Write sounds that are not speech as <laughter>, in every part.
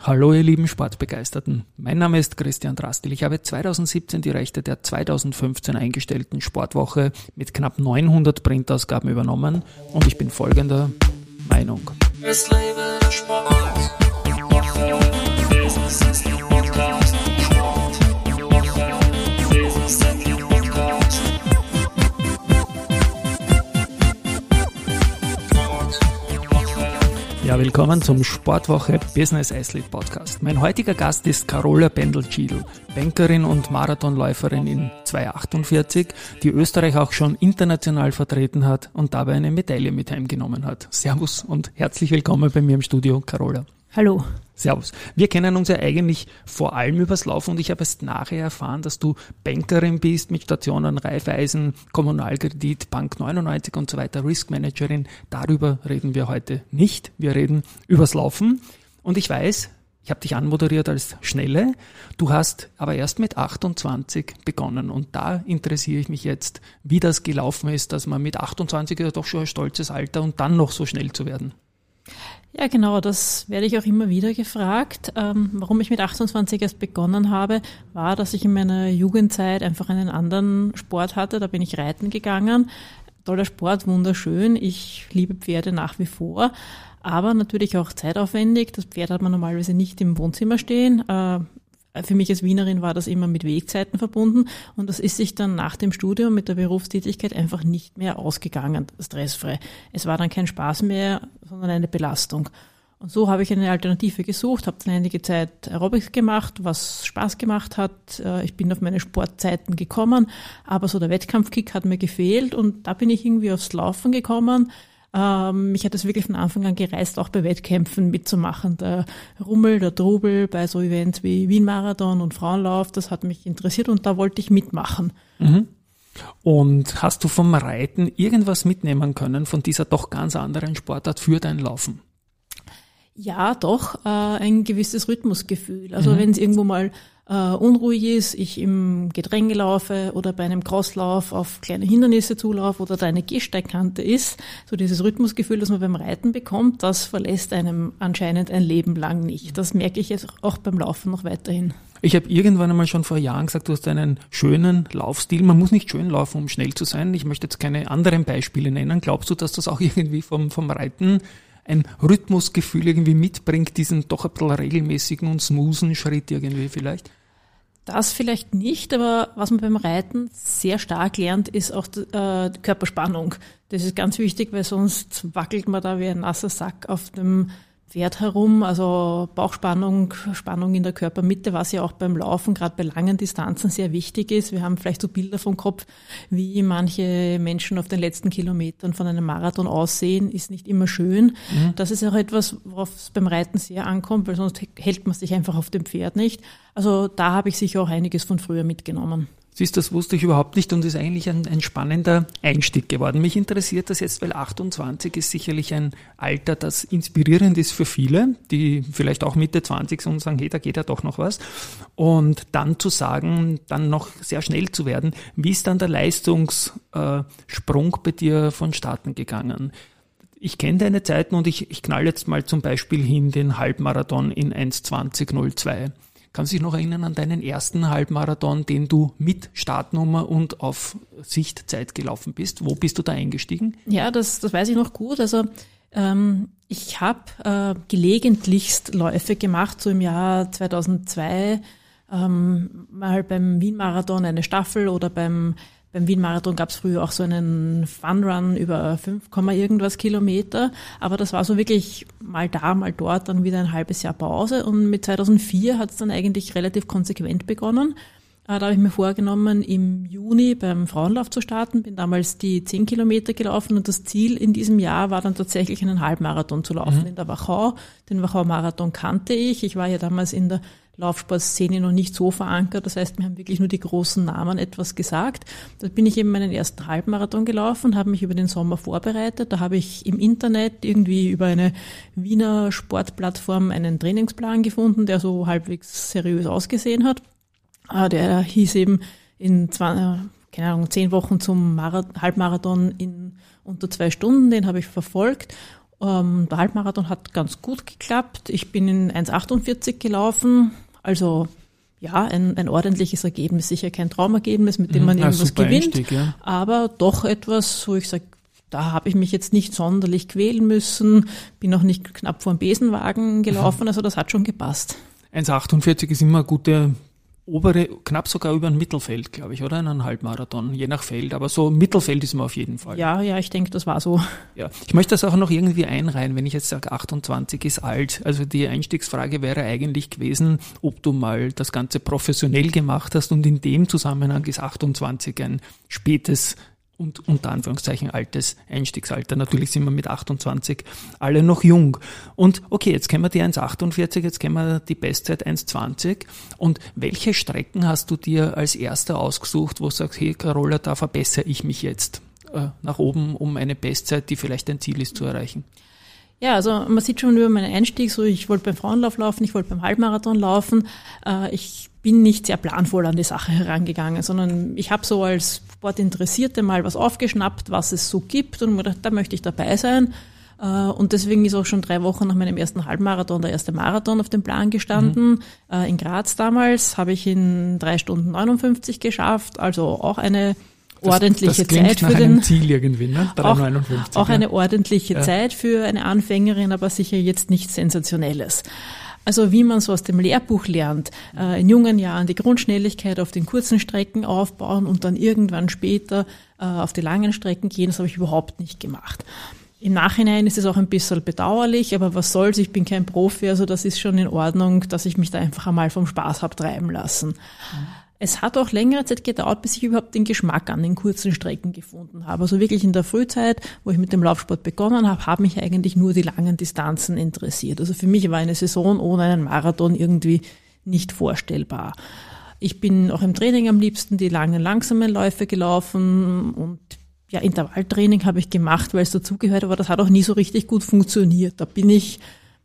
Hallo ihr lieben Sportbegeisterten. Mein Name ist Christian Drastil. Ich habe 2017 die Rechte der 2015 eingestellten Sportwoche mit knapp 900 Printausgaben übernommen und ich bin folgender Meinung. Es lebe Sport. Ja, willkommen zum Sportwoche Business Athlete Podcast. Mein heutiger Gast ist Carola Bendel-Schiedl, Bankerin und Marathonläuferin in 248, die Österreich auch schon international vertreten hat und dabei eine Medaille mit heimgenommen hat. Servus und herzlich willkommen bei mir im Studio, Carola. Hallo. Servus. Wir kennen uns ja eigentlich vor allem übers Laufen und ich habe erst nachher erfahren, dass du Bankerin bist mit Stationen Raiffeisen, Kommunalkredit, Bank 99 und so weiter, Risk Managerin. Darüber reden wir heute nicht. Wir reden übers Laufen. Und ich weiß, ich habe dich anmoderiert als Schnelle. Du hast aber erst mit 28 begonnen. Und da interessiere ich mich jetzt, wie das gelaufen ist, dass man mit 28 ja doch schon ein stolzes Alter und dann noch so schnell zu werden. Ja, genau, das werde ich auch immer wieder gefragt. Ähm, warum ich mit 28 erst begonnen habe, war, dass ich in meiner Jugendzeit einfach einen anderen Sport hatte. Da bin ich reiten gegangen. Toller Sport, wunderschön. Ich liebe Pferde nach wie vor. Aber natürlich auch zeitaufwendig. Das Pferd hat man normalerweise nicht im Wohnzimmer stehen. Äh, für mich als Wienerin war das immer mit Wegzeiten verbunden und das ist sich dann nach dem Studium mit der Berufstätigkeit einfach nicht mehr ausgegangen, stressfrei. Es war dann kein Spaß mehr, sondern eine Belastung. Und so habe ich eine Alternative gesucht, habe dann einige Zeit Aerobics gemacht, was Spaß gemacht hat. Äh, ich bin auf meine Sportzeiten gekommen, aber so der Wettkampfkick hat mir gefehlt und da bin ich irgendwie aufs Laufen gekommen ähm, mich hat es wirklich von Anfang an gereist, auch bei Wettkämpfen mitzumachen. Der Rummel, der Trubel bei so Events wie Wien-Marathon und Frauenlauf, das hat mich interessiert und da wollte ich mitmachen. Mhm. Und hast du vom Reiten irgendwas mitnehmen können von dieser doch ganz anderen Sportart für dein Laufen? Ja, doch, äh, ein gewisses Rhythmusgefühl. Also mhm. wenn es irgendwo mal äh, unruhig ist, ich im Gedränge laufe oder bei einem Crosslauf auf kleine Hindernisse zulaufe oder da eine Gehsteigkante ist, so dieses Rhythmusgefühl, das man beim Reiten bekommt, das verlässt einem anscheinend ein Leben lang nicht. Das merke ich jetzt auch beim Laufen noch weiterhin. Ich habe irgendwann einmal schon vor Jahren gesagt, du hast einen schönen Laufstil. Man muss nicht schön laufen, um schnell zu sein. Ich möchte jetzt keine anderen Beispiele nennen. Glaubst du, dass das auch <laughs> irgendwie vom, vom Reiten ein Rhythmusgefühl irgendwie mitbringt, diesen doch ein bisschen regelmäßigen und smoothen Schritt irgendwie vielleicht? Das vielleicht nicht, aber was man beim Reiten sehr stark lernt, ist auch äh, die Körperspannung. Das ist ganz wichtig, weil sonst wackelt man da wie ein nasser Sack auf dem Pferd herum, also Bauchspannung, Spannung in der Körpermitte, was ja auch beim Laufen, gerade bei langen Distanzen sehr wichtig ist. Wir haben vielleicht so Bilder vom Kopf, wie manche Menschen auf den letzten Kilometern von einem Marathon aussehen, ist nicht immer schön. Mhm. Das ist auch etwas, worauf es beim Reiten sehr ankommt, weil sonst hält man sich einfach auf dem Pferd nicht. Also da habe ich sicher auch einiges von früher mitgenommen. Siehst, das wusste ich überhaupt nicht und ist eigentlich ein, ein, spannender Einstieg geworden. Mich interessiert das jetzt, weil 28 ist sicherlich ein Alter, das inspirierend ist für viele, die vielleicht auch Mitte 20 sind und sagen, hey, da geht ja doch noch was. Und dann zu sagen, dann noch sehr schnell zu werden, wie ist dann der Leistungssprung bei dir vonstatten gegangen? Ich kenne deine Zeiten und ich, ich knall jetzt mal zum Beispiel hin den Halbmarathon in 1.20.02. Kannst du dich noch erinnern an deinen ersten Halbmarathon, den du mit Startnummer und auf Sichtzeit gelaufen bist? Wo bist du da eingestiegen? Ja, das, das weiß ich noch gut. Also ähm, ich habe äh, gelegentlichst Läufe gemacht, so im Jahr 2002, ähm, mal beim Wien-Marathon eine Staffel oder beim beim Wien-Marathon gab es früher auch so einen Fun-Run über 5, irgendwas Kilometer. Aber das war so wirklich mal da, mal dort, dann wieder ein halbes Jahr Pause. Und mit 2004 hat es dann eigentlich relativ konsequent begonnen. Äh, da habe ich mir vorgenommen, im Juni beim Frauenlauf zu starten. Bin damals die 10 Kilometer gelaufen und das Ziel in diesem Jahr war dann tatsächlich einen Halbmarathon zu laufen mhm. in der Wachau. Den Wachau-Marathon kannte ich. Ich war ja damals in der Laufsportszene noch nicht so verankert. Das heißt, wir haben wirklich nur die großen Namen etwas gesagt. Da bin ich eben meinen ersten Halbmarathon gelaufen, habe mich über den Sommer vorbereitet. Da habe ich im Internet irgendwie über eine Wiener Sportplattform einen Trainingsplan gefunden, der so halbwegs seriös ausgesehen hat. Ah, der hieß eben in zwei, keine Ahnung, zehn Wochen zum Halbmarathon in unter zwei Stunden. Den habe ich verfolgt Ähm, der Halbmarathon hat ganz gut geklappt. Ich bin in 1,48 gelaufen, also ja, ein, ein ordentliches Ergebnis, sicher kein Traumergebnis, mit dem man mhm. irgendwas gewinnt, Einstieg, ja. aber doch etwas, wo ich sage, da habe ich mich jetzt nicht sonderlich quälen müssen, bin auch nicht knapp vor dem Besenwagen gelaufen, also das hat schon gepasst. 1,48 ist immer eine gute obere, knapp sogar über ein Mittelfeld, glaube ich, oder? In einem Halbmarathon, je nach Feld. Aber so Mittelfeld ist man auf jeden Fall. Ja, ja, ich denke, das war so. Ja, ich möchte das auch noch irgendwie einreihen, wenn ich jetzt sage, 28 ist alt. Also die Einstiegsfrage wäre eigentlich gewesen, ob du mal das Ganze professionell gemacht hast und in dem Zusammenhang ist 28 ein spätes und unter Anführungszeichen altes Einstiegsalter. Natürlich sind wir mit 28 alle noch jung. Und okay, jetzt kennen wir die 1,48, jetzt kennen wir die Bestzeit 1,20. Und welche Strecken hast du dir als erster ausgesucht, wo du sagst, hey Carola, da verbessere ich mich jetzt äh, nach oben, um eine Bestzeit, die vielleicht ein Ziel ist, zu erreichen? Ja, also man sieht schon über meinen Einstieg, so ich wollte beim Frauenlauf laufen, ich wollte beim Halbmarathon laufen. Äh, ich bin nicht sehr planvoll an die Sache herangegangen, sondern ich habe so als Sportinteressierte mal was aufgeschnappt, was es so gibt und mir gedacht, da möchte ich dabei sein. Äh, und deswegen ist auch schon drei Wochen nach meinem ersten Halbmarathon der erste Marathon auf dem Plan gestanden. Mhm. In Graz damals habe ich in drei Stunden 59 geschafft, also auch eine ordentliche das, das Zeit für den Ziel irgendwie, ne? <laughs> 359, auch, auch ja. eine ordentliche ja. Zeit für eine Anfängerin, aber sicher jetzt nichts Sensationelles. Also wie man so aus dem Lehrbuch lernt, äh, in jungen Jahren die Grundschnelligkeit auf den kurzen Strecken aufbauen und dann irgendwann später äh, auf die langen Strecken gehen, das habe ich überhaupt nicht gemacht. Im Nachhinein ist es auch ein bisschen bedauerlich, aber was soll's, ich bin kein Profi, also das ist schon in Ordnung, dass ich mich da einfach einmal vom Spaß hab treiben lassen. Mhm. Es hat auch längere Zeit gedauert, bis ich überhaupt den Geschmack an den kurzen Strecken gefunden habe. Also wirklich in der Frühzeit, wo ich mit dem Laufsport begonnen habe, haben mich eigentlich nur die langen Distanzen interessiert. Also für mich war eine Saison ohne einen Marathon irgendwie nicht vorstellbar. Ich bin auch im Training am liebsten die langen, langsamen Läufe gelaufen und ja, Intervalltraining habe ich gemacht, weil es dazugehört, aber das hat auch nie so richtig gut funktioniert. Da bin ich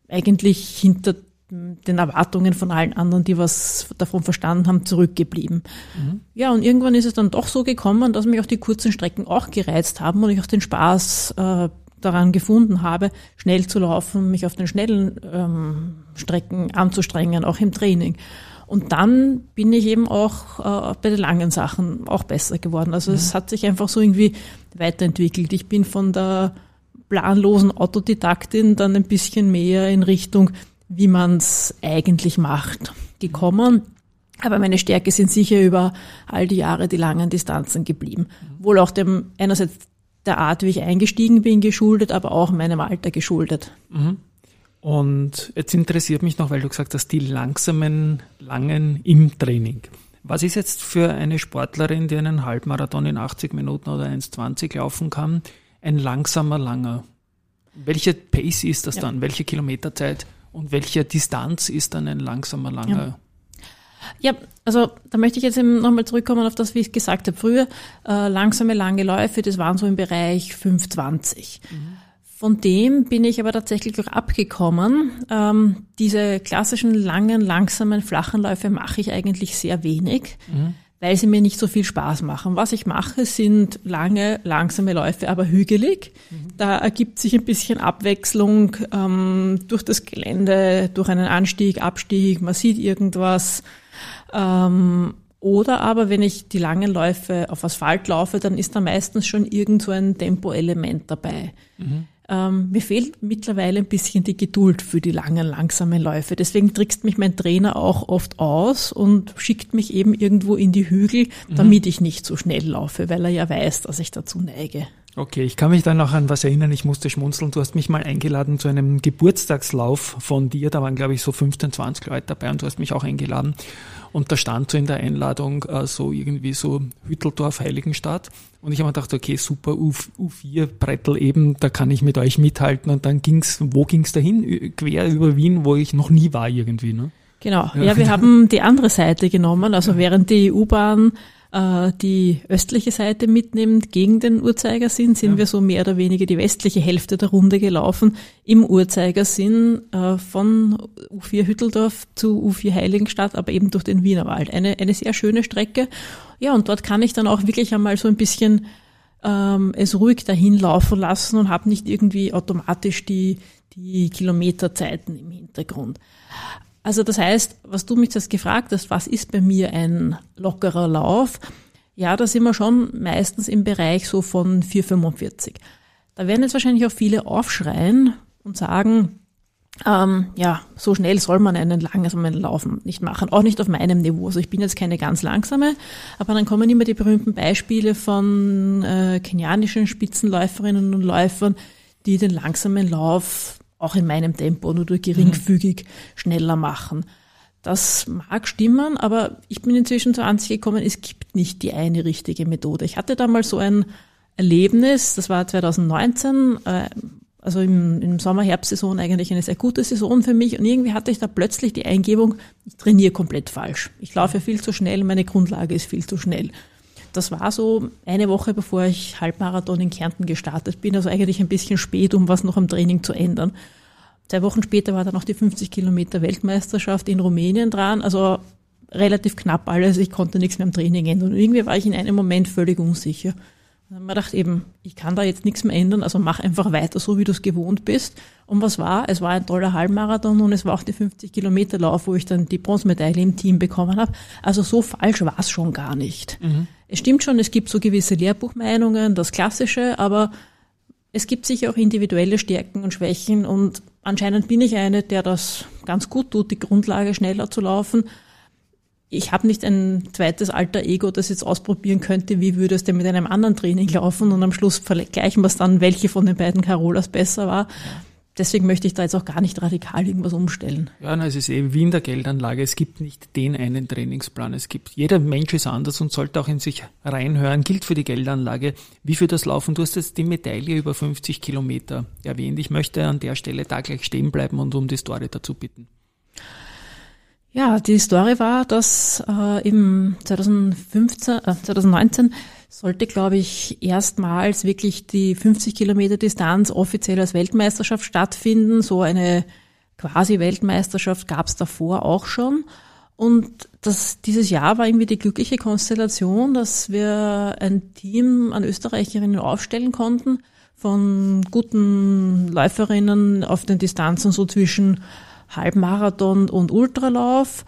eigentlich hinter den Erwartungen von allen anderen, die was davon verstanden haben, zurückgeblieben. Mhm. Ja, und irgendwann ist es dann doch so gekommen, dass mich auch die kurzen Strecken auch gereizt haben und ich auch den Spaß äh, daran gefunden habe, schnell zu laufen, mich auf den schnellen ähm, Strecken anzustrengen, auch im Training. Und dann bin ich eben auch äh, bei den langen Sachen auch besser geworden. Also mhm. es hat sich einfach so irgendwie weiterentwickelt. Ich bin von der planlosen Autodidaktin dann ein bisschen mehr in Richtung wie man es eigentlich macht, gekommen. Aber meine Stärke sind sicher über all die Jahre die langen Distanzen geblieben. Wohl auch dem einerseits der Art, wie ich eingestiegen bin, geschuldet, aber auch meinem Alter geschuldet. Mhm. Und jetzt interessiert mich noch, weil du gesagt hast, die langsamen, langen im Training. Was ist jetzt für eine Sportlerin, die einen Halbmarathon in 80 Minuten oder 1,20 laufen kann, ein langsamer, langer? Welche Pace ist das ja. dann? Welche Kilometerzeit? Und welche Distanz ist dann ein langsamer, langer? Ja. ja also da möchte ich jetzt eben nochmal zurückkommen auf das, wie ich gesagt habe. Früher äh, langsame, lange Läufe, das waren so im Bereich 520. Mhm. Von dem bin ich aber tatsächlich auch abgekommen. Ähm, diese klassischen langen, langsamen, flachen Läufe mache ich eigentlich sehr wenig. Mhm weil sie mir nicht so viel Spaß machen. Was ich mache, sind lange, langsame Läufe, aber hügelig. Mhm. Da ergibt sich ein bisschen Abwechslung ähm, durch das Gelände, durch einen Anstieg, Abstieg, man sieht irgendwas. Ähm, oder aber, wenn ich die langen Läufe auf Asphalt laufe, dann ist da meistens schon irgend so ein Tempoelement dabei. Mhm. Ähm, mir fehlt mittlerweile ein bisschen die Geduld für die langen, langsamen Läufe. Deswegen trickst mich mein Trainer auch oft aus und schickt mich eben irgendwo in die Hügel, mhm. damit ich nicht so schnell laufe, weil er ja weiß, dass ich dazu neige. Okay, ich kann mich dann noch an was erinnern, ich musste schmunzeln. Du hast mich mal eingeladen zu einem Geburtstagslauf von dir. Da waren, glaube ich, so 15, 20 Leute dabei und du hast mich auch eingeladen. Und da stand so in der Einladung äh, so irgendwie so Hütteldorf, Heiligenstadt. Und ich habe mir gedacht, okay, super, U, U4 Brettel eben, da kann ich mit euch mithalten. Und dann ging's, wo ging's dahin? Quer über Wien, wo ich noch nie war irgendwie, ne? Genau. Ja, ja wir haben die andere Seite genommen. Also während die U-Bahn äh, die östliche Seite mitnimmt, gegen den Uhrzeigersinn, sind ja. wir so mehr oder weniger die westliche Hälfte der Runde gelaufen, im Uhrzeigersinn äh, von U4 Hütteldorf zu U4 Heiligenstadt, aber eben durch den Wienerwald. Eine, eine sehr schöne Strecke. Ja, und dort kann ich dann auch wirklich einmal so ein bisschen ähm, es ruhig dahin laufen lassen und habe nicht irgendwie automatisch die, die Kilometerzeiten im Hintergrund. Also das heißt, was du mich jetzt gefragt hast, was ist bei mir ein lockerer Lauf? Ja, da sind wir schon meistens im Bereich so von 4,45. Da werden jetzt wahrscheinlich auch viele aufschreien und sagen, ähm, ja, so schnell soll man einen langsamen Laufen nicht machen, auch nicht auf meinem Niveau. Also ich bin jetzt keine ganz langsame, aber dann kommen immer die berühmten Beispiele von äh, kenianischen Spitzenläuferinnen und Läufern, die den langsamen Lauf auch in meinem Tempo nur durch geringfügig mhm. schneller machen. Das mag stimmen, aber ich bin inzwischen zur Ansicht gekommen, es gibt nicht die eine richtige Methode. Ich hatte da mal so ein Erlebnis, das war 2019, äh, also im, im Sommer-Herbstsaison eigentlich eine sehr gute Saison für mich und irgendwie hatte ich da plötzlich die Eingebung, ich trainiere komplett falsch. Ich laufe viel zu schnell, meine Grundlage ist viel zu schnell. Das war so eine Woche bevor ich Halbmarathon in Kärnten gestartet bin, also eigentlich ein bisschen spät, um was noch am Training zu ändern. Zwei Wochen später war dann noch die 50 Kilometer Weltmeisterschaft in Rumänien dran, also relativ knapp alles, ich konnte nichts mehr am Training ändern und irgendwie war ich in einem Moment völlig unsicher. Dann haben wir gedacht, eben, ich kann da jetzt nichts mehr ändern, also mach einfach weiter, so wie du es gewohnt bist. Und was war? Es war ein toller Halbmarathon und es war auch die 50 Kilometer Lauf, wo ich dann die Bronzemedaille im Team bekommen habe. Also so falsch war es schon gar nicht. Mhm. Es stimmt schon, es gibt so gewisse Lehrbuchmeinungen, das Klassische, aber es gibt sicher auch individuelle Stärken und Schwächen und anscheinend bin ich eine, der das ganz gut tut, die Grundlage schneller zu laufen ich habe nicht ein zweites alter Ego, das jetzt ausprobieren könnte, wie würde es denn mit einem anderen Training laufen und am Schluss vergleichen wir es dann, welche von den beiden Carolas besser war. Deswegen möchte ich da jetzt auch gar nicht radikal irgendwas umstellen. Ja, na, es ist eben wie in der Geldanlage. Es gibt nicht den einen Trainingsplan. Es gibt, jeder Mensch ist anders und sollte auch in sich reinhören. Gilt für die Geldanlage wie für das Laufen. Du hast jetzt die Medaille über 50 Kilometer erwähnt. Ich möchte an der Stelle da gleich stehen bleiben und um die Story dazu bitten. Ja, die Story war, dass äh, im 2015, äh, 2019 sollte, glaube ich, erstmals wirklich die 50 Kilometer Distanz offiziell als Weltmeisterschaft stattfinden. So eine quasi Weltmeisterschaft gab es davor auch schon. Und das, dieses Jahr war irgendwie die glückliche Konstellation, dass wir ein Team an Österreicherinnen aufstellen konnten von guten Läuferinnen auf den Distanzen so zwischen Halbmarathon und Ultralauf.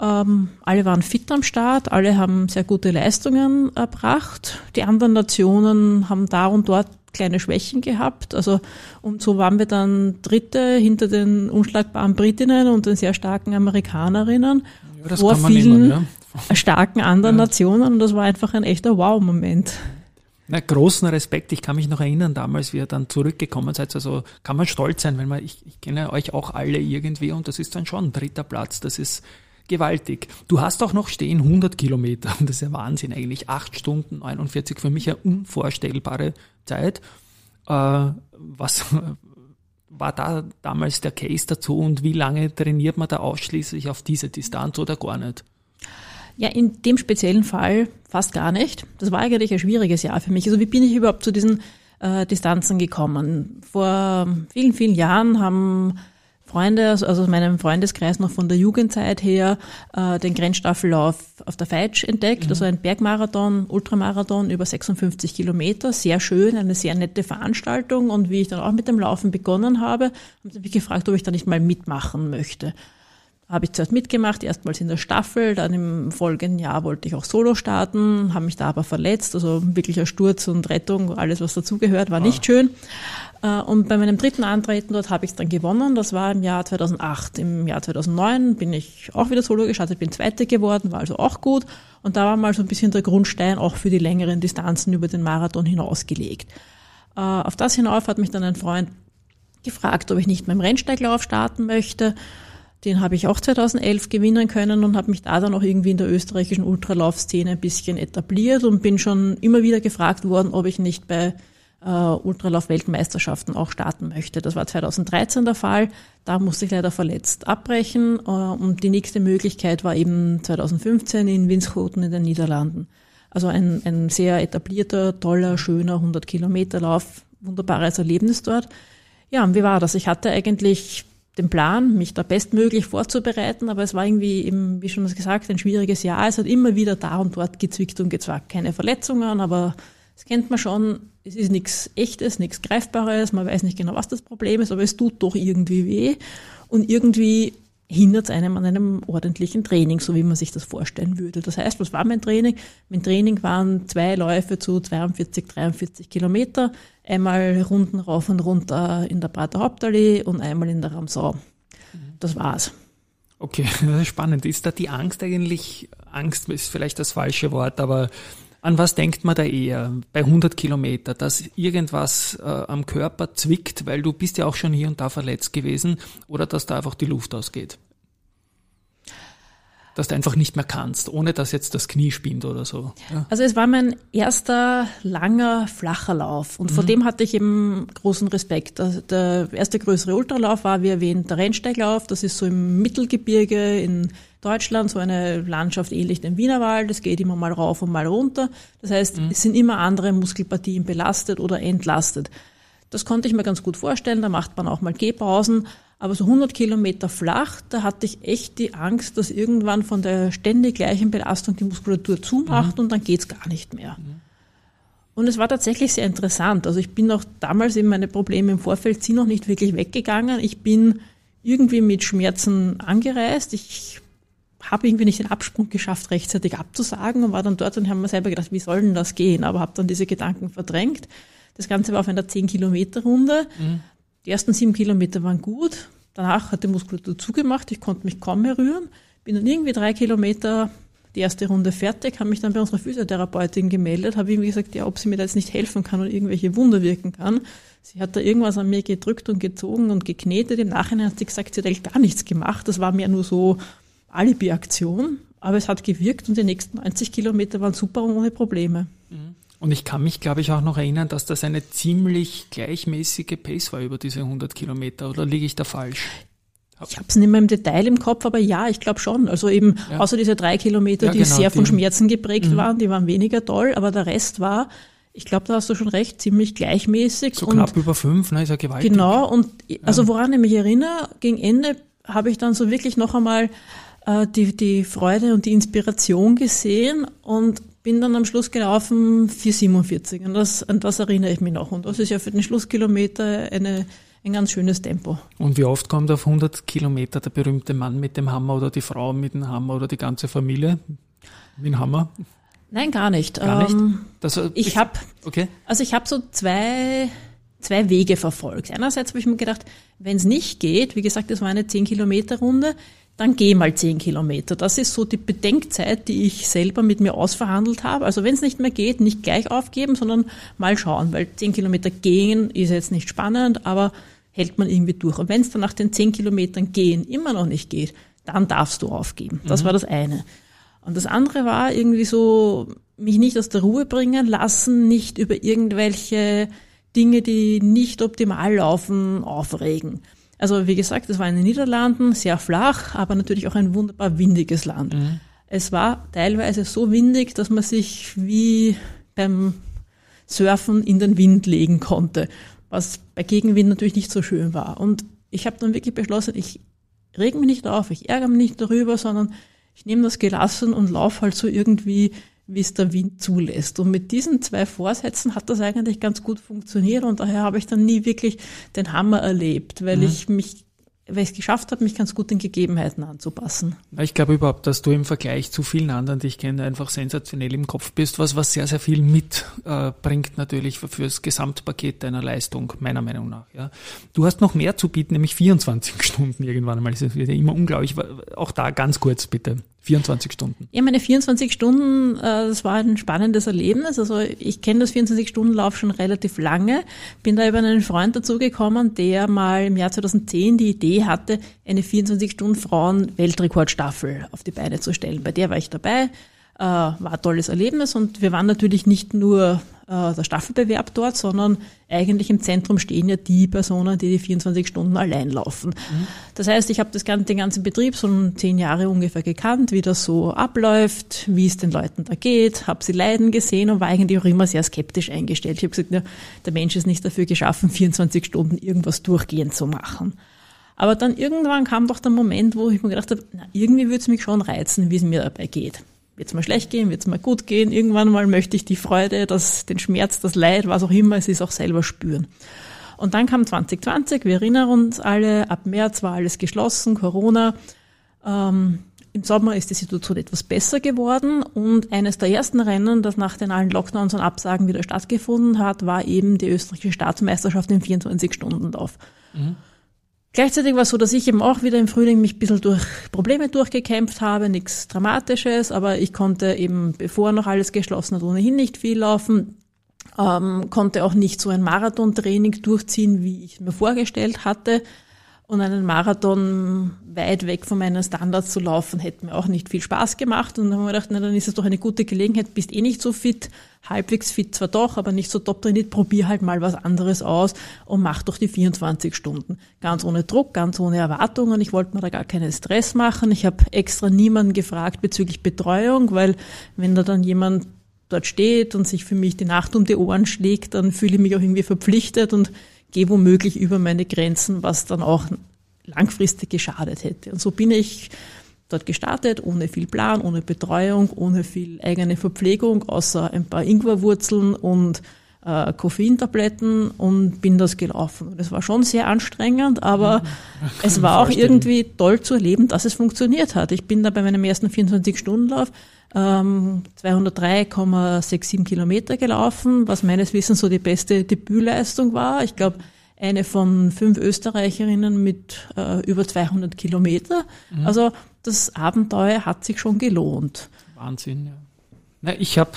Ähm, alle waren fit am Start, alle haben sehr gute Leistungen erbracht. Die anderen Nationen haben da und dort kleine Schwächen gehabt. Also und so waren wir dann Dritte hinter den unschlagbaren Britinnen und den sehr starken Amerikanerinnen ja, vor vielen nehmen, ja. starken anderen ja. Nationen und das war einfach ein echter Wow-Moment. Na, großen Respekt. Ich kann mich noch erinnern, damals, wie ihr dann zurückgekommen seid. Also kann man stolz sein, wenn man, ich, ich kenne euch auch alle irgendwie und das ist dann schon ein dritter Platz. Das ist gewaltig. Du hast auch noch stehen 100 Kilometer. <laughs> Das ist ja Wahnsinn eigentlich. Acht Stunden 49 für mich eine unvorstellbare Zeit. Äh, was <laughs> war da damals der Case dazu und wie lange trainiert man da ausschließlich auf diese Distanz oder gar nicht? Ja, in dem speziellen Fall fast gar nicht. Das war eigentlich ein schwieriges Jahr für mich. Also wie bin ich überhaupt zu diesen äh, Distanzen gekommen? Vor vielen, vielen Jahren haben Freunde, also aus meinem Freundeskreis noch von der Jugendzeit her, äh, den Grenzstaffellauf auf der Feitsch entdeckt, mhm. also ein Bergmarathon, Ultramarathon über 56 Kilometer, sehr schön, eine sehr nette Veranstaltung und wie ich dann auch mit dem Laufen begonnen habe, haben sie mich gefragt, ob ich da nicht mal mitmachen möchte habe ich zuerst mitgemacht, erstmals in der Staffel, dann im folgenden Jahr wollte ich auch Solo starten, habe mich da aber verletzt, also wirklicher Sturz und Rettung, alles was dazugehört, war ah. nicht schön. Äh, und bei meinem dritten Antreten dort habe ich es dann gewonnen, das war im Jahr 2008. Im Jahr 2009 bin ich auch wieder Solo gestartet, bin Zweite geworden, war also auch gut. Und da war mal so ein bisschen der Grundstein auch für die längeren Distanzen über den Marathon hinausgelegt. Äh, auf das hinauf hat mich dann ein Freund gefragt, ob ich nicht beim Rennsteiglauf starten möchte. Den habe ich auch 2011 gewinnen können und habe mich da dann auch irgendwie in der österreichischen Ultralaufszene ein bisschen etabliert und bin schon immer wieder gefragt worden, ob ich nicht bei äh, Ultralauf-Weltmeisterschaften auch starten möchte. Das war 2013 der Fall. Da musste ich leider verletzt abbrechen äh, und die nächste Möglichkeit war eben 2015 in Winschoten in den Niederlanden. Also ein, ein sehr etablierter, toller, schöner 100 Kilometer Lauf, wunderbares Erlebnis dort. Ja, und wie war das? Ich hatte eigentlich den Plan, mich da bestmöglich vorzubereiten, aber es war irgendwie eben, wie schon gesagt, ein schwieriges Jahr. Es hat immer wieder da und dort gezwickt und gezwackt. Keine Verletzungen, aber Das kennt man schon, es ist nichts Echtes, nichts Greifbares, man weiß nicht genau, was das Problem ist, aber es tut doch irgendwie weh. Und irgendwie hindert es einem an einem ordentlichen Training, so wie man sich das vorstellen würde. Das heißt, was war mein Training? Mein Training waren zwei Läufe zu 42, 43 Kilometer, einmal Runden rauf und runter in der Prater Hauptallee und einmal in der Ramsau. Das war's. Okay, <laughs> das ist spannend. Ist da die Angst eigentlich, Angst ist vielleicht das falsche Wort, aber an was denkt man da eher bei 100 Kilometer, dass irgendwas äh, am Körper zwickt, weil du bist ja auch schon hier und da verletzt gewesen, oder dass da einfach die Luft ausgeht? dass du einfach nicht mehr kannst, ohne dass jetzt das Knie spinnt oder so. Ja. Also es war mein erster langer, flacher Lauf und mhm. vor dem hatte ich eben großen Respekt. Der erste größere Ultralauf war, wie erwähnt, der Rennsteiglauf. Das ist so im Mittelgebirge in Deutschland, so eine Landschaft ähnlich dem Wienerwald. Das geht immer mal rauf und mal runter. Das heißt, mhm. es sind immer andere Muskelpartien belastet oder entlastet. Das konnte ich mir ganz gut vorstellen. Da macht man auch mal Gehpausen. Aber so 100 Kilometer flach, da hatte ich echt die Angst, dass irgendwann von der ständig gleichen Belastung die Muskulatur zumacht mhm. und dann geht's gar nicht mehr. Mhm. Und es war tatsächlich sehr interessant. Also ich bin auch damals eben meine Probleme im Vorfeld sind noch nicht wirklich weggegangen. Ich bin irgendwie mit Schmerzen angereist. Ich habe irgendwie nicht den Absprung geschafft, rechtzeitig abzusagen und war dann dort und habe mir selber gedacht, wie soll denn das gehen? Aber habe dann diese Gedanken verdrängt. Das Ganze war auf einer 10-Kilometer-Runde. Mhm. Die ersten sieben Kilometer waren gut. Danach hat die Muskulatur zugemacht. Ich konnte mich kaum mehr rühren. Bin dann irgendwie drei Kilometer die erste Runde fertig, habe mich dann bei unserer Physiotherapeutin gemeldet, habe ihm gesagt, ja, ob sie mir da jetzt nicht helfen kann und irgendwelche Wunder wirken kann. Sie hat da irgendwas an mir gedrückt und gezogen und geknetet. Im Nachhinein hat sie gesagt, sie hat eigentlich gar nichts gemacht. Das war mehr nur so Alibi-Aktion. Aber es hat gewirkt und die nächsten 90 Kilometer waren super und ohne Probleme. Mhm. Und ich kann mich, glaube ich, auch noch erinnern, dass das eine ziemlich gleichmäßige Pace war über diese 100 Kilometer. Oder liege ich da falsch? Ich habe es nicht mehr im Detail im Kopf, aber ja, ich glaube schon. Also eben ja. außer diese drei Kilometer, ja, die genau, sehr von die, Schmerzen geprägt mhm. waren, die waren weniger toll, aber der Rest war, ich glaube, da hast du schon recht, ziemlich gleichmäßig. So knapp über fünf, ne, ist ja gewaltig. Genau, und also woran ich mich erinnere, gegen Ende habe ich dann so wirklich noch einmal äh, die, die Freude und die Inspiration gesehen und bin dann am Schluss gelaufen 4,47 und das, an das erinnere ich mich noch. Und das ist ja für den Schlusskilometer eine, ein ganz schönes Tempo. Und wie oft kommt auf 100 Kilometer der berühmte Mann mit dem Hammer oder die Frau mit dem Hammer oder die ganze Familie mit dem Hammer? Nein, gar nicht. Gar nicht? Ähm, das, ich habe okay. also ich habe so zwei zwei Wege verfolgt. Einerseits habe ich mir gedacht, wenn es nicht geht, wie gesagt, das war eine 10 Kilometer Runde, dann geh mal zehn Kilometer. Das ist so die Bedenkzeit, die ich selber mit mir ausverhandelt habe. Also wenn es nicht mehr geht, nicht gleich aufgeben, sondern mal schauen, weil zehn Kilometer gehen ist jetzt nicht spannend, aber hält man irgendwie durch. Und wenn es dann nach den zehn Kilometern gehen immer noch nicht geht, dann darfst du aufgeben. Das mhm. war das eine. Und das andere war irgendwie so, mich nicht aus der Ruhe bringen lassen, nicht über irgendwelche Dinge, die nicht optimal laufen, aufregen. Also wie gesagt, es war in den Niederlanden, sehr flach, aber natürlich auch ein wunderbar windiges Land. Mhm. Es war teilweise so windig, dass man sich wie beim Surfen in den Wind legen konnte, was bei Gegenwind natürlich nicht so schön war. Und ich habe dann wirklich beschlossen, ich reg mich nicht auf, ich ärgere mich nicht darüber, sondern ich nehme das gelassen und laufe halt so irgendwie wie es der Wind zulässt. Und mit diesen zwei Vorsätzen hat das eigentlich ganz gut funktioniert und daher habe ich dann nie wirklich den Hammer erlebt, weil mhm. ich mich weil ich es geschafft habe, mich ganz gut den Gegebenheiten anzupassen. Ich glaube überhaupt, dass du im Vergleich zu vielen anderen, die ich kenne, einfach sensationell im Kopf bist, was, was sehr, sehr viel mitbringt äh, natürlich für, das Gesamtpaket deiner Leistung, meiner Meinung nach. Ja. Du hast noch mehr zu bieten, nämlich 24 <laughs> Stunden irgendwann einmal. Das ist immer unglaublich. Auch da ganz kurz bitte. 24 Stunden. Ja, meine 24 Stunden, äh, das war ein spannendes Erlebnis. Also ich kenne das 24-Stunden-Lauf schon relativ lange, bin da über einen Freund dazugekommen, der mal im Jahr 2010 die Idee hatte, eine 24-Stunden-Frauen-Weltrekordstaffel auf die Beine zu stellen. Bei der war ich dabei, äh, war ein tolles Erlebnis und wir waren natürlich nicht nur äh, der Staffelbewerb dort, sondern eigentlich im Zentrum stehen ja die Personen, die die 24 Stunden allein laufen. Mhm. Das heißt, ich habe das, den ganzen Betrieb so zehn Jahre ungefähr gekannt, wie das so abläuft, wie es den Leuten da geht, habe sie leiden gesehen und war eigentlich auch immer sehr skeptisch eingestellt. Ich habe gesagt, ja, der Mensch ist nicht dafür geschaffen, 24 Stunden irgendwas durchgehend zu machen. Aber dann irgendwann kam doch der Moment, wo ich mir gedacht habe, na, irgendwie würde es mich schon reizen, wie es mir dabei geht. Wird es mal schlecht gehen, wird es mal gut gehen. Irgendwann mal möchte ich die Freude, das, den Schmerz, das Leid, was auch immer es ist, auch selber spüren. Und dann kam 2020, wir erinnern uns alle, ab März war alles geschlossen, Corona. Ähm, Im Sommer ist die Situation etwas besser geworden und eines der ersten Rennen, das nach den allen Lockdowns und Absagen wieder stattgefunden hat, war eben die österreichische Staatsmeisterschaft im 24-Stunden-Lauf. Mhm. Gleichzeitig war es so, dass ich eben auch wieder im Frühling mich ein bisschen durch Probleme durchgekämpft habe, nichts Dramatisches, aber ich konnte eben, bevor noch alles geschlossen hat, ohnehin nicht viel laufen, ähm, konnte auch nicht so ein Marathontraining durchziehen, wie ich mir vorgestellt hatte. Und einen Marathon weit weg von meinen Standards zu laufen, hätte mir auch nicht viel Spaß gemacht. Und dann haben wir gedacht, na, dann ist es doch eine gute Gelegenheit, bist eh nicht so fit, halbwegs fit zwar doch, aber nicht so top trainiert, probier halt mal was anderes aus und mach doch die 24 Stunden. Ganz ohne Druck, ganz ohne Erwartungen. Ich wollte mir da gar keinen Stress machen. Ich habe extra niemanden gefragt bezüglich Betreuung, weil wenn da dann jemand dort steht und sich für mich die Nacht um die Ohren schlägt, dann fühle ich mich auch irgendwie verpflichtet und gehe womöglich über meine Grenzen, was dann auch langfristig geschadet hätte. Und so bin ich dort gestartet, ohne viel Plan, ohne Betreuung, ohne viel eigene Verpflegung, außer ein paar Ingwerwurzeln und äh, Koffeintabletten und bin das gelaufen. Es war schon sehr anstrengend, aber <laughs> es war auch irgendwie toll zu erleben, dass es funktioniert hat. Ich bin da bei meinem ersten 24-Stunden-Lauf ähm, 203,67 Kilometer gelaufen, was meines Wissens so die beste Debütleistung war. Ich glaube, eine von fünf Österreicherinnen mit äh, über 200 Kilometer. Mhm. Also das Abenteuer hat sich schon gelohnt. Wahnsinn, ja. Na, ich habe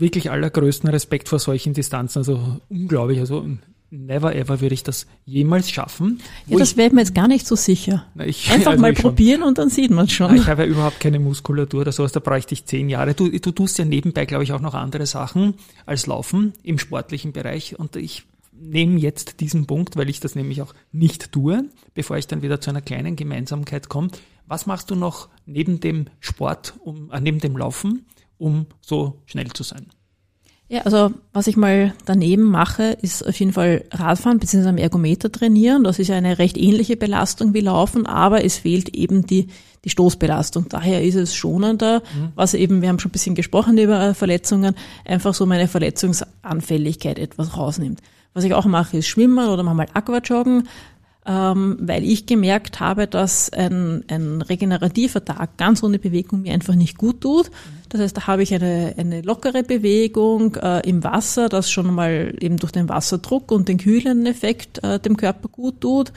wirklich allergrößten Respekt vor solchen Distanzen. Also unglaublich. Also never ever würde ich das jemals schaffen. Ja, das wäre mir jetzt gar nicht so sicher. Na, ich, Einfach also mal probieren und dann sieht man es schon. Na, ich habe ja überhaupt keine Muskulatur oder sowas, da bräuchte ich zehn Jahre. Du, du tust ja nebenbei, glaube ich, auch noch andere Sachen als Laufen im sportlichen Bereich und ich nehme jetzt diesen Punkt, weil ich das nämlich auch nicht tue, bevor ich dann wieder zu einer kleinen Gemeinsamkeit komme. Was machst du noch neben dem Sport, um, äh, neben dem Laufen, um so schnell zu sein? Ja, also was ich mal daneben mache, ist auf jeden Fall Radfahren bzw. am Ergometer trainieren. Das ist ja eine recht ähnliche Belastung wie Laufen, aber es fehlt eben die, die Stoßbelastung. Daher ist es schonender, mhm. was eben, wir haben schon ein bisschen gesprochen über Verletzungen, einfach so meine Verletzungsanfälligkeit etwas rausnimmt. Was ich auch mache, ist Schwimmen oder manchmal Aquajoggen ähm, weil ich gemerkt habe, dass ein, ein regenerativer Tag ganz ohne Bewegung mir einfach nicht gut tut. Das heißt, da habe ich eine, eine lockere Bewegung äh, im Wasser, das schon mal eben durch den Wasserdruck und den kühlenden Effekt äh, dem Körper gut tut.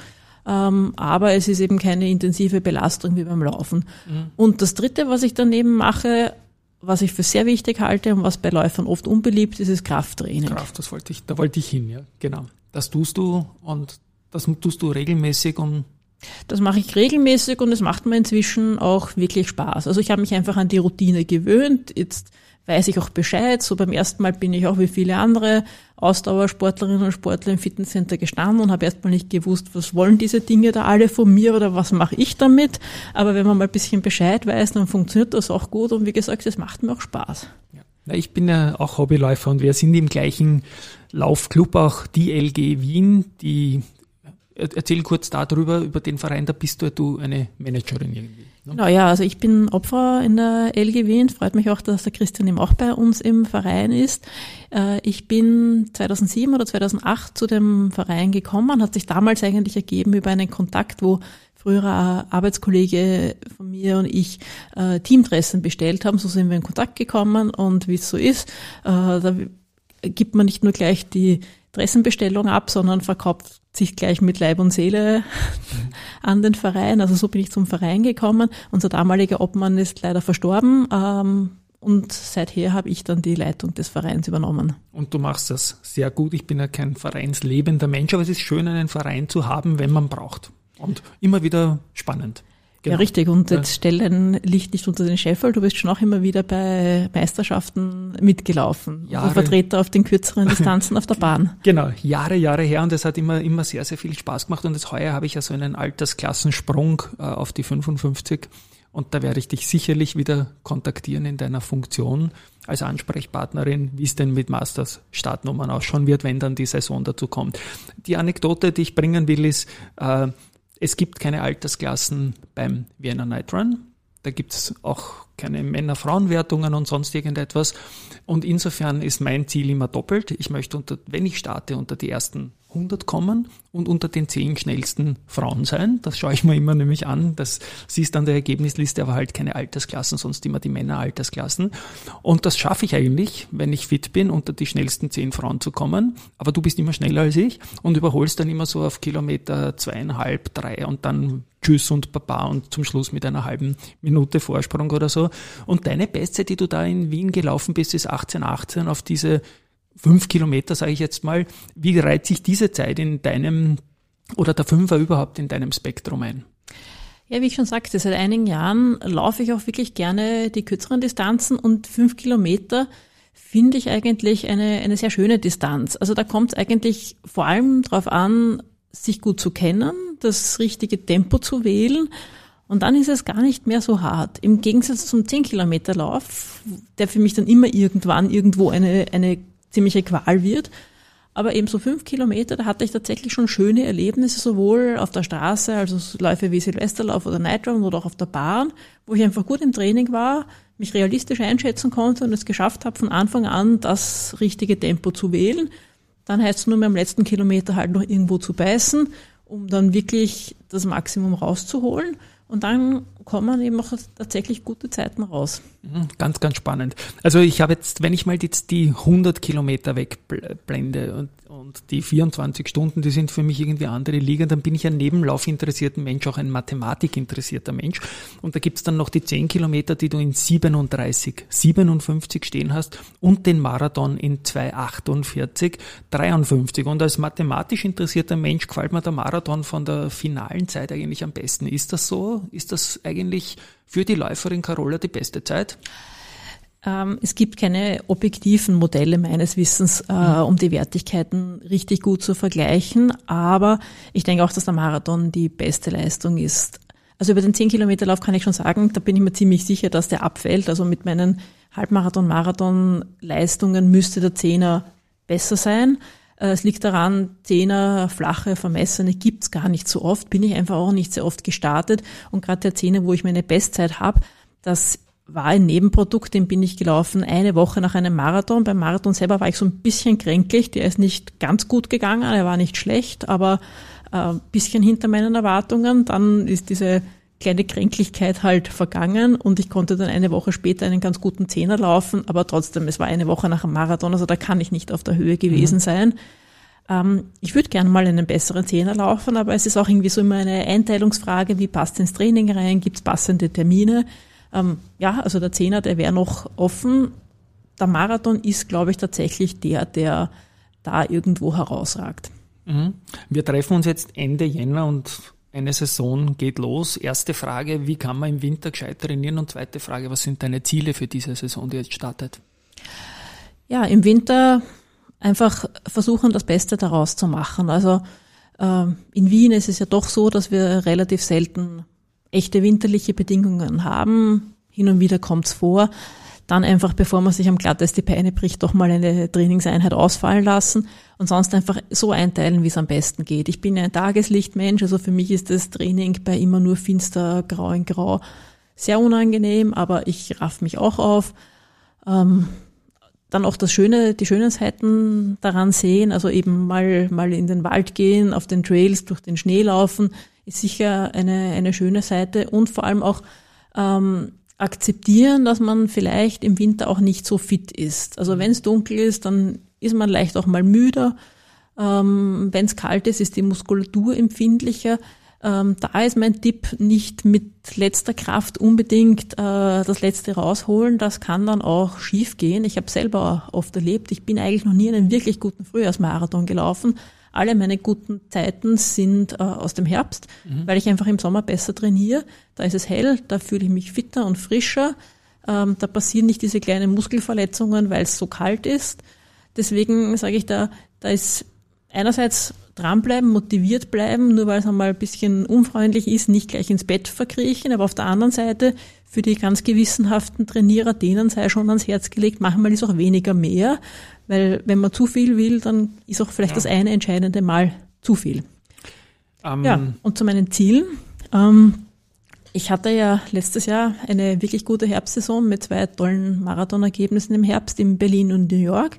Ähm, aber es ist eben keine intensive Belastung wie beim Laufen. Mhm. Und das Dritte, was ich daneben mache, was ich für sehr wichtig halte und was bei Läufern oft unbeliebt ist, ist Krafttraining. Kraft, das wollte ich, da wollte ich hin, ja, genau. Das tust du und das tust du regelmäßig und das mache ich regelmäßig und es macht mir inzwischen auch wirklich Spaß. Also ich habe mich einfach an die Routine gewöhnt. Jetzt weiß ich auch Bescheid. So beim ersten Mal bin ich auch wie viele andere Ausdauersportlerinnen und Sportler im Fitnesscenter gestanden und habe erstmal nicht gewusst, was wollen diese Dinge da alle von mir oder was mache ich damit. Aber wenn man mal ein bisschen Bescheid weiß, dann funktioniert das auch gut und wie gesagt, es macht mir auch Spaß. Ja. Ich bin ja auch Hobbyläufer und wir sind im gleichen Laufclub, auch die LG Wien, die Erzähl kurz darüber, über den Verein, da bist du, du eine Managerin irgendwie. Ne? Genau, ja, also ich bin Opfer in der LG Wien. Freut mich auch, dass der Christian eben auch bei uns im Verein ist. Äh, ich bin 2007 oder 2008 zu dem Verein gekommen, hat sich damals eigentlich ergeben über einen Kontakt, wo früherer Arbeitskollege von mir und ich äh, Teamdressen bestellt haben. So sind wir in Kontakt gekommen und wie es so ist, äh, da gibt man nicht nur gleich die Dressenbestellung ab, sondern verkauft sich gleich mit Leib und Seele an den Verein. Also so bin ich zum Verein gekommen. Unser damaliger Obmann ist leider verstorben. Ähm, und seither habe ich dann die Leitung des Vereins übernommen. Und du machst das sehr gut. Ich bin ja kein vereinslebender Mensch, aber es ist schön, einen Verein zu haben, wenn man braucht. Und immer wieder spannend. Genau. Ja, richtig. Und jetzt stell dein Licht nicht unter den Scheffel. Du bist schon auch immer wieder bei Meisterschaften mitgelaufen. Jahre. Also Vertreter auf den kürzeren Distanzen auf der Bahn. <laughs> Genau. Jahre, Jahre her. Und es hat immer, immer sehr, sehr viel Spaß gemacht. Und jetzt heuer habe ich ja so einen Altersklassensprung äh, auf die 55. Und da werde ich dich sicherlich wieder kontaktieren in deiner Funktion als Ansprechpartnerin, wie es denn mit Masters Startnummern ausschauen wird, wenn dann die Saison dazu kommt. Die Anekdote, die ich bringen will, ist, äh, es gibt keine Altersklassen beim Vienna Night Run. Da gibt's auch keine Männer-Frauen-Wertungen und sonst irgendetwas. Und insofern ist mein Ziel immer doppelt. Ich möchte, unter, wenn ich starte, unter die ersten 100 kommen und unter den 10 schnellsten Frauen sein. Das schaue ich mir immer nämlich an. Das siehst an der Ergebnisliste, aber halt keine Altersklassen, sonst immer die Männer-Altersklassen. Und das schaffe ich eigentlich, wenn ich fit bin, unter die schnellsten 10 Frauen zu kommen. Aber du bist immer schneller als ich und überholst dann immer so auf Kilometer zweieinhalb, drei und dann Tschüss und Baba und zum Schluss mit einer halben Minute Vorsprung oder so. Und deine Bestzeit, die du da in Wien gelaufen bist, ist 1818 auf diese fünf Kilometer, sage ich jetzt mal. Wie reiht sich diese Zeit in deinem oder der Fünfer überhaupt in deinem Spektrum ein? Ja, wie ich schon sagte, seit einigen Jahren laufe ich auch wirklich gerne die kürzeren Distanzen und fünf Kilometer finde ich eigentlich eine, eine sehr schöne Distanz. Also da kommt es eigentlich vor allem darauf an, sich gut zu kennen, das richtige Tempo zu wählen und dann ist es gar nicht mehr so hart. Im Gegensatz zum 10 Kilometer Lauf, der für mich dann immer irgendwann irgendwo eine, eine ziemliche Qual wird. Aber eben so fünf Kilometer, da hatte ich tatsächlich schon schöne Erlebnisse, sowohl auf der Straße, also Läufe wie Silvesterlauf oder Night Run oder auch auf der Bahn, wo ich einfach gut im Training war, mich realistisch einschätzen konnte und es geschafft habe, von Anfang an das richtige Tempo zu wählen. Dann heißt es nur mehr am letzten Kilometer halt noch irgendwo zu beißen, um dann wirklich das Maximum rauszuholen. Und dann kommen eben auch tatsächlich gute Zeiten raus. Mhm, ganz, ganz spannend. Also ich habe jetzt, wenn ich mal jetzt die 100 Kilometer wegblende und, und die 24 Stunden, die sind für mich irgendwie andere Liga, dann bin ich ein nebenlaufinteressierter Mensch, auch ein mathematikinteressierter Mensch. Und da gibt's dann noch die 10 Kilometer, die du in 37, 57 stehen hast und den Marathon in 248, 53. Und als mathematisch interessierter Mensch gefällt mir der Marathon von der finalen Zeit eigentlich am besten. Ist das so? Ist das eigentlich für die Läuferin Carola die beste Zeit? Ähm, es gibt keine objektiven Modelle meines Wissens, äh, mhm. um die Wertigkeiten richtig gut zu vergleichen. Aber ich denke auch, dass der Marathon die beste Leistung ist. Also über den 10 Kilometer Lauf kann ich schon sagen, da bin ich mir ziemlich sicher, dass der abfällt. Also mit meinen Halbmarathon, Marathon Leistungen müsste der Zehner besser sein. Äh, es liegt daran, Zehner, flache, vermessene gibt's gar nicht so oft, bin ich einfach auch nicht sehr oft gestartet. Und gerade der Zehner, wo ich meine Bestzeit habe, das war ein Nebenprodukt, den bin ich gelaufen eine Woche nach einem Marathon. Beim Marathon selber war ich so ein bisschen kränklich, der ist nicht ganz gut gegangen, er war nicht schlecht, aber äh, bisschen hinter meinen Erwartungen. Dann ist diese kleine Kränklichkeit halt vergangen und ich konnte dann eine Woche später einen ganz guten Zehner laufen, aber trotzdem, es war eine Woche nach dem Marathon, also da kann ich nicht auf der Höhe gewesen mhm. sein. Ähm, ich würde gerne mal einen besseren Zehner laufen, aber es ist auch irgendwie so immer eine Einteilungsfrage, wie passt ins Training rein, gibt es passende Termine? Ähm, ja, also der Zehner, der wäre noch offen. Der Marathon ist, glaube ich, tatsächlich der, der da irgendwo herausragt. Mhm. Wir treffen uns jetzt Ende Jänner und eine Saison geht los. Erste Frage, wie kann man im Winter gescheit trainieren? Und zweite Frage, was sind deine Ziele für diese Saison, die jetzt startet? Ja, im Winter einfach versuchen, das Beste daraus zu machen. Also äh, in Wien ist es ja doch so, dass wir relativ selten echte winterliche Bedingungen haben. Hin und wieder kommt es vor dann einfach, bevor man sich am Glatteis die Beine bricht, doch mal eine Trainingseinheit ausfallen lassen und sonst einfach so einteilen, wie es am besten geht. Ich bin ein Tageslichtmensch, also für mich ist das Training bei immer nur finster, grau in grau sehr unangenehm, aber ich raff mich auch auf. Ähm, dann auch das Schöne, die schönen Seiten daran sehen, also eben mal, mal in den Wald gehen, auf den Trails, durch den Schnee laufen, ist sicher eine, eine schöne Seite und vor allem auch ähm, akzeptieren, dass man vielleicht im Winter auch nicht so fit ist. Also wenn es dunkel ist, dann ist man leicht auch mal müder. Ähm, wenn es kalt ist, ist die Muskulatur empfindlicher. Ähm, da ist mein Tipp, nicht mit letzter Kraft unbedingt äh, das Letzte rausholen. Das kann dann auch schief gehen. Ich habe selber oft erlebt, ich bin eigentlich noch nie einen wirklich guten Frühjahrsmarathon gelaufen, alle meine guten Zeiten sind äh, aus dem Herbst, mhm. weil ich einfach im Sommer besser trainiere. Da ist es hell, da fühle ich mich fitter und frischer. Ähm, da passieren nicht diese kleinen Muskelverletzungen, weil es so kalt ist. Deswegen sage ich da, da ist einerseits dranbleiben, motiviert bleiben, nur weil es einmal ein bisschen unfreundlich ist, nicht gleich ins Bett verkriechen, aber auf der anderen Seite für die ganz gewissenhaften Trainierer, denen sei schon ans Herz gelegt, manchmal ist auch weniger mehr, weil wenn man zu viel will, dann ist auch vielleicht ja. das eine entscheidende Mal zu viel. Ähm. Ja, und zu meinen Zielen. Ähm, Ich hatte ja letztes Jahr eine wirklich gute Herbstsaison mit zwei tollen Marathonergebnissen im Herbst in Berlin und New York.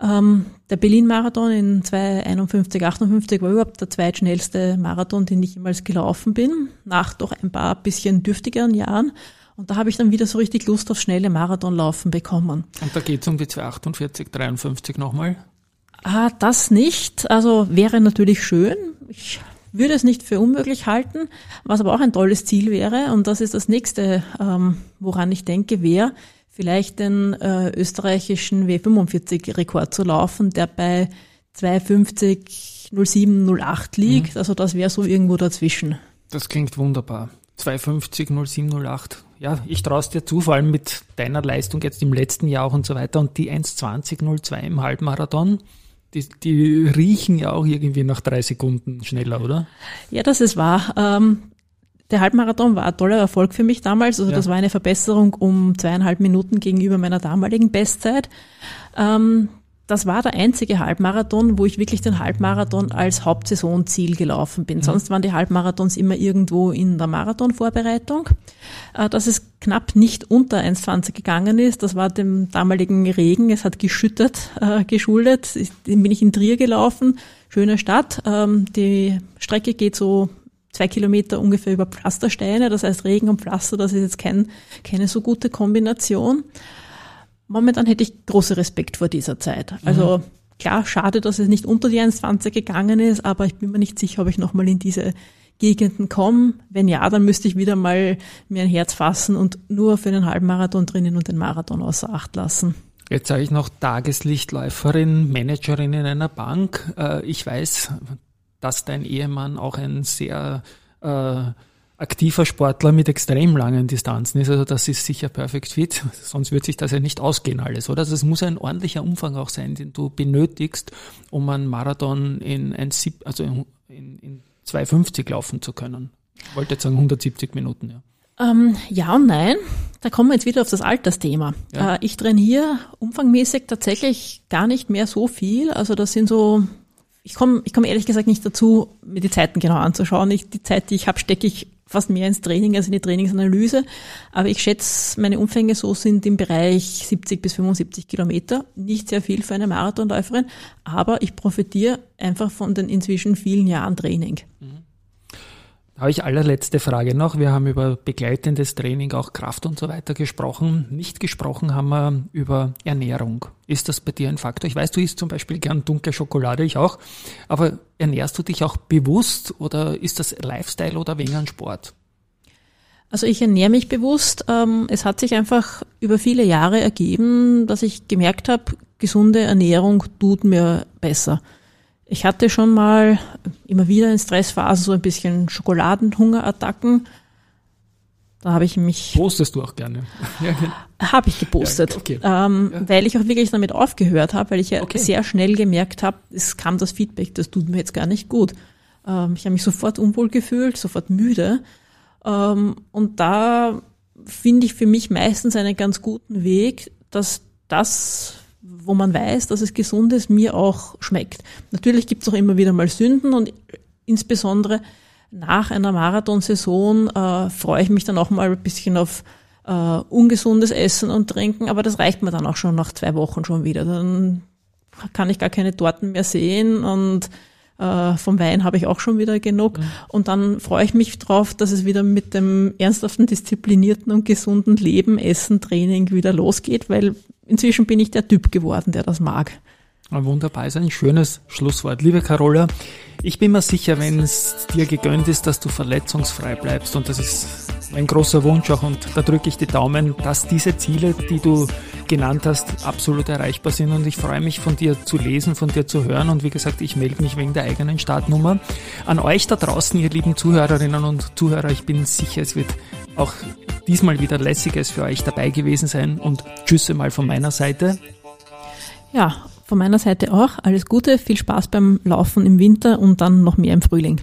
Ähm, der Berlin-Marathon in 2,51,58 war überhaupt der zweitschnellste Marathon, den ich jemals gelaufen bin, nach doch ein paar bisschen dürftigeren Jahren. Und da habe ich dann wieder so richtig Lust auf schnelle Marathonlaufen bekommen. Und da geht es um die 248, 53 nochmal? Ah, das nicht. Also wäre natürlich schön. Ich würde es nicht für unmöglich halten. Was aber auch ein tolles Ziel wäre, und das ist das nächste, ähm, woran ich denke, wäre, vielleicht den äh, österreichischen W45-Rekord zu laufen, der bei 250 07 08 liegt. Mhm. Also das wäre so irgendwo dazwischen. Das klingt wunderbar. 250 07 08. Ja, ich traue es dir zu, vor allem mit deiner Leistung jetzt im letzten Jahr auch und so weiter. Und die 1,20 02 im Halbmarathon, die, die riechen ja auch irgendwie nach drei Sekunden schneller, oder? Ja, das ist wahr. Ähm, der Halbmarathon war ein toller Erfolg für mich damals. Also ja. das war eine Verbesserung um zweieinhalb Minuten gegenüber meiner damaligen Bestzeit. Ähm, das war der einzige Halbmarathon, wo ich wirklich den Halbmarathon als Hauptsaisonziel gelaufen bin. Mhm. Sonst waren die Halbmarathons immer irgendwo in der Marathonvorbereitung. Äh, dass es knapp nicht unter 1,20 gegangen ist, das war dem damaligen Regen, es hat geschüttet, äh, geschuldet. Den bin ich in Trier gelaufen, schöne Stadt. Ähm, die Strecke geht so zwei Kilometer ungefähr über Pflastersteine, das heißt Regen und Pflaster, das ist jetzt kein, keine so gute Kombination. Momentan hätte ich großen Respekt vor dieser Zeit. Also mhm. klar, schade, dass es nicht unter die 1,20 gegangen ist, aber ich bin mir nicht sicher, ob ich nochmal in diese Gegenden komme. Wenn ja, dann müsste ich wieder mal mir ein Herz fassen und nur für den Halbmarathon drinnen und den Marathon außer Acht lassen. Jetzt sage ich noch Tageslichtläuferin, Managerin in einer Bank. Äh, ich weiß, dass dein Ehemann auch ein sehr äh, aktiver Sportler mit extrem langen Distanzen ist. Also das ist sicher perfekt fit. <laughs> Sonst wird sich das ja nicht ausgehen alles, oder? Also es muss ein ordentlicher Umfang auch sein, den du benötigst, um einen Marathon in, ein, also in, in 2,50 laufen zu können. Ich wollte jetzt sagen 170 Minuten, ja. Ähm, ja und nein. Da kommen wir jetzt wieder auf das Altersthema. Ja. Äh, ich trainiere umfangmäßig tatsächlich gar nicht mehr so viel. Also das sind so ich komme ich komm ehrlich gesagt nicht dazu, mir die Zeiten genau anzuschauen. Ich, die Zeit, die ich habe, stecke ich fast mehr ins Training als in die Trainingsanalyse. Aber ich schätze, meine Umfänge so sind im Bereich 70 bis 75 Kilometer. Nicht sehr viel für eine Marathonläuferin, aber ich profitiere einfach von den inzwischen vielen Jahren Training. Mhm habe ich allerletzte Frage noch. Wir haben über begleitendes Training, auch Kraft und so weiter gesprochen. Nicht gesprochen haben wir über Ernährung. Ist das bei dir ein Faktor? Ich weiß, du isst zum Beispiel gern dunkle Schokolade, ich auch. Aber ernährst du dich auch bewusst oder ist das Lifestyle oder wegen an Sport? Also ich ernähre mich bewusst. Ähm, es hat sich einfach über viele Jahre ergeben, dass ich gemerkt habe, gesunde Ernährung tut mir besser. Ich hatte schon mal immer wieder in Stressphasen so ein bisschen Schokoladenhungerattacken. Da habe ich mich. Postest du auch gerne? <laughs> habe ich gepostet. Ja, okay. ähm, ja. Weil ich auch wirklich damit aufgehört habe, weil ich ja okay. sehr schnell gemerkt habe, es kam das Feedback, das tut mir jetzt gar nicht gut. Ähm, ich habe mich sofort unwohl gefühlt, sofort müde. Ähm, und da finde ich für mich meistens einen ganz guten Weg, dass das wo man weiß, dass es gesund ist, mir auch schmeckt. Natürlich gibt es auch immer wieder mal Sünden und insbesondere nach einer Marathonsaison äh, freue ich mich dann auch mal ein bisschen auf äh, ungesundes Essen und Trinken, aber das reicht mir dann auch schon nach zwei Wochen schon wieder. Dann kann ich gar keine Torten mehr sehen und äh, vom Wein habe ich auch schon wieder genug. Mhm. Und dann freue ich mich drauf, dass es wieder mit dem ernsthaften, disziplinierten und gesunden Leben, Essen, Training wieder losgeht, weil inzwischen bin ich der Typ geworden, der das mag. Wunderbar, ist ein schönes Schlusswort. Liebe Carola, ich bin mir sicher, wenn es dir gegönnt ist, dass du verletzungsfrei bleibst und das ist ein großer Wunsch auch und da drücke ich die Daumen, dass diese Ziele, die du genannt hast, absolut erreichbar sind und ich freue mich von dir zu lesen, von dir zu hören und wie gesagt, ich melde mich wegen der eigenen Startnummer. An euch da draußen, ihr lieben Zuhörerinnen und Zuhörer, ich bin sicher, es wird auch diesmal wieder lässiges für euch dabei gewesen sein und Tschüsse mal von meiner Seite. Ja, von meiner Seite auch. Alles Gute, viel Spaß beim Laufen im Winter und dann noch mehr im Frühling.